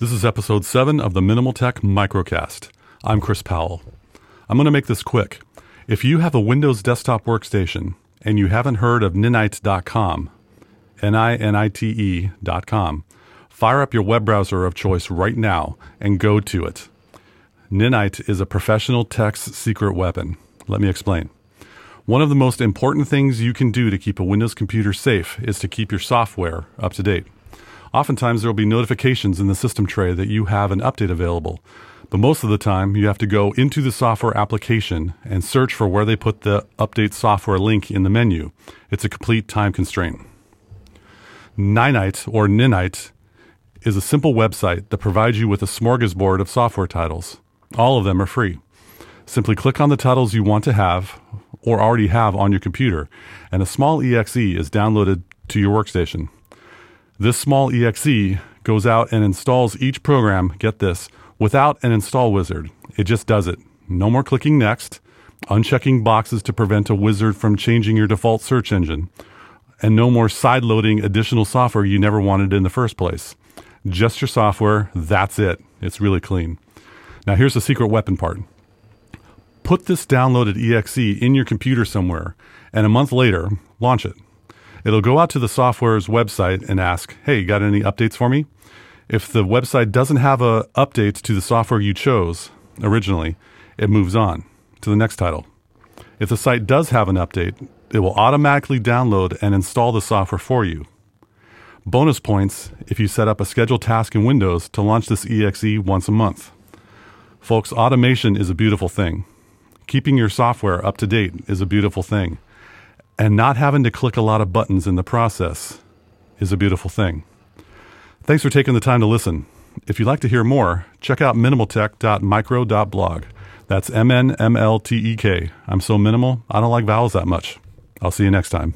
This is episode 7 of the Minimal Tech Microcast. I'm Chris Powell. I'm going to make this quick. If you have a Windows desktop workstation and you haven't heard of Ninite.com, N I N I T E.com, fire up your web browser of choice right now and go to it. Ninite is a professional tech's secret weapon. Let me explain. One of the most important things you can do to keep a Windows computer safe is to keep your software up to date. Oftentimes, there will be notifications in the system tray that you have an update available. But most of the time, you have to go into the software application and search for where they put the update software link in the menu. It's a complete time constraint. Ninite or Ninite is a simple website that provides you with a smorgasbord of software titles. All of them are free. Simply click on the titles you want to have or already have on your computer, and a small exe is downloaded to your workstation. This small exe goes out and installs each program, get this, without an install wizard. It just does it. No more clicking next, unchecking boxes to prevent a wizard from changing your default search engine, and no more sideloading additional software you never wanted in the first place. Just your software, that's it. It's really clean. Now, here's the secret weapon part put this downloaded exe in your computer somewhere, and a month later, launch it. It'll go out to the software's website and ask, "Hey, got any updates for me?" If the website doesn't have a update to the software you chose originally, it moves on to the next title. If the site does have an update, it will automatically download and install the software for you. Bonus points if you set up a scheduled task in Windows to launch this exe once a month. Folks, automation is a beautiful thing. Keeping your software up to date is a beautiful thing and not having to click a lot of buttons in the process is a beautiful thing. Thanks for taking the time to listen. If you'd like to hear more, check out mnmltek.micro.blog. That's M N M L T E K. I'm so minimal, I don't like vowels that much. I'll see you next time.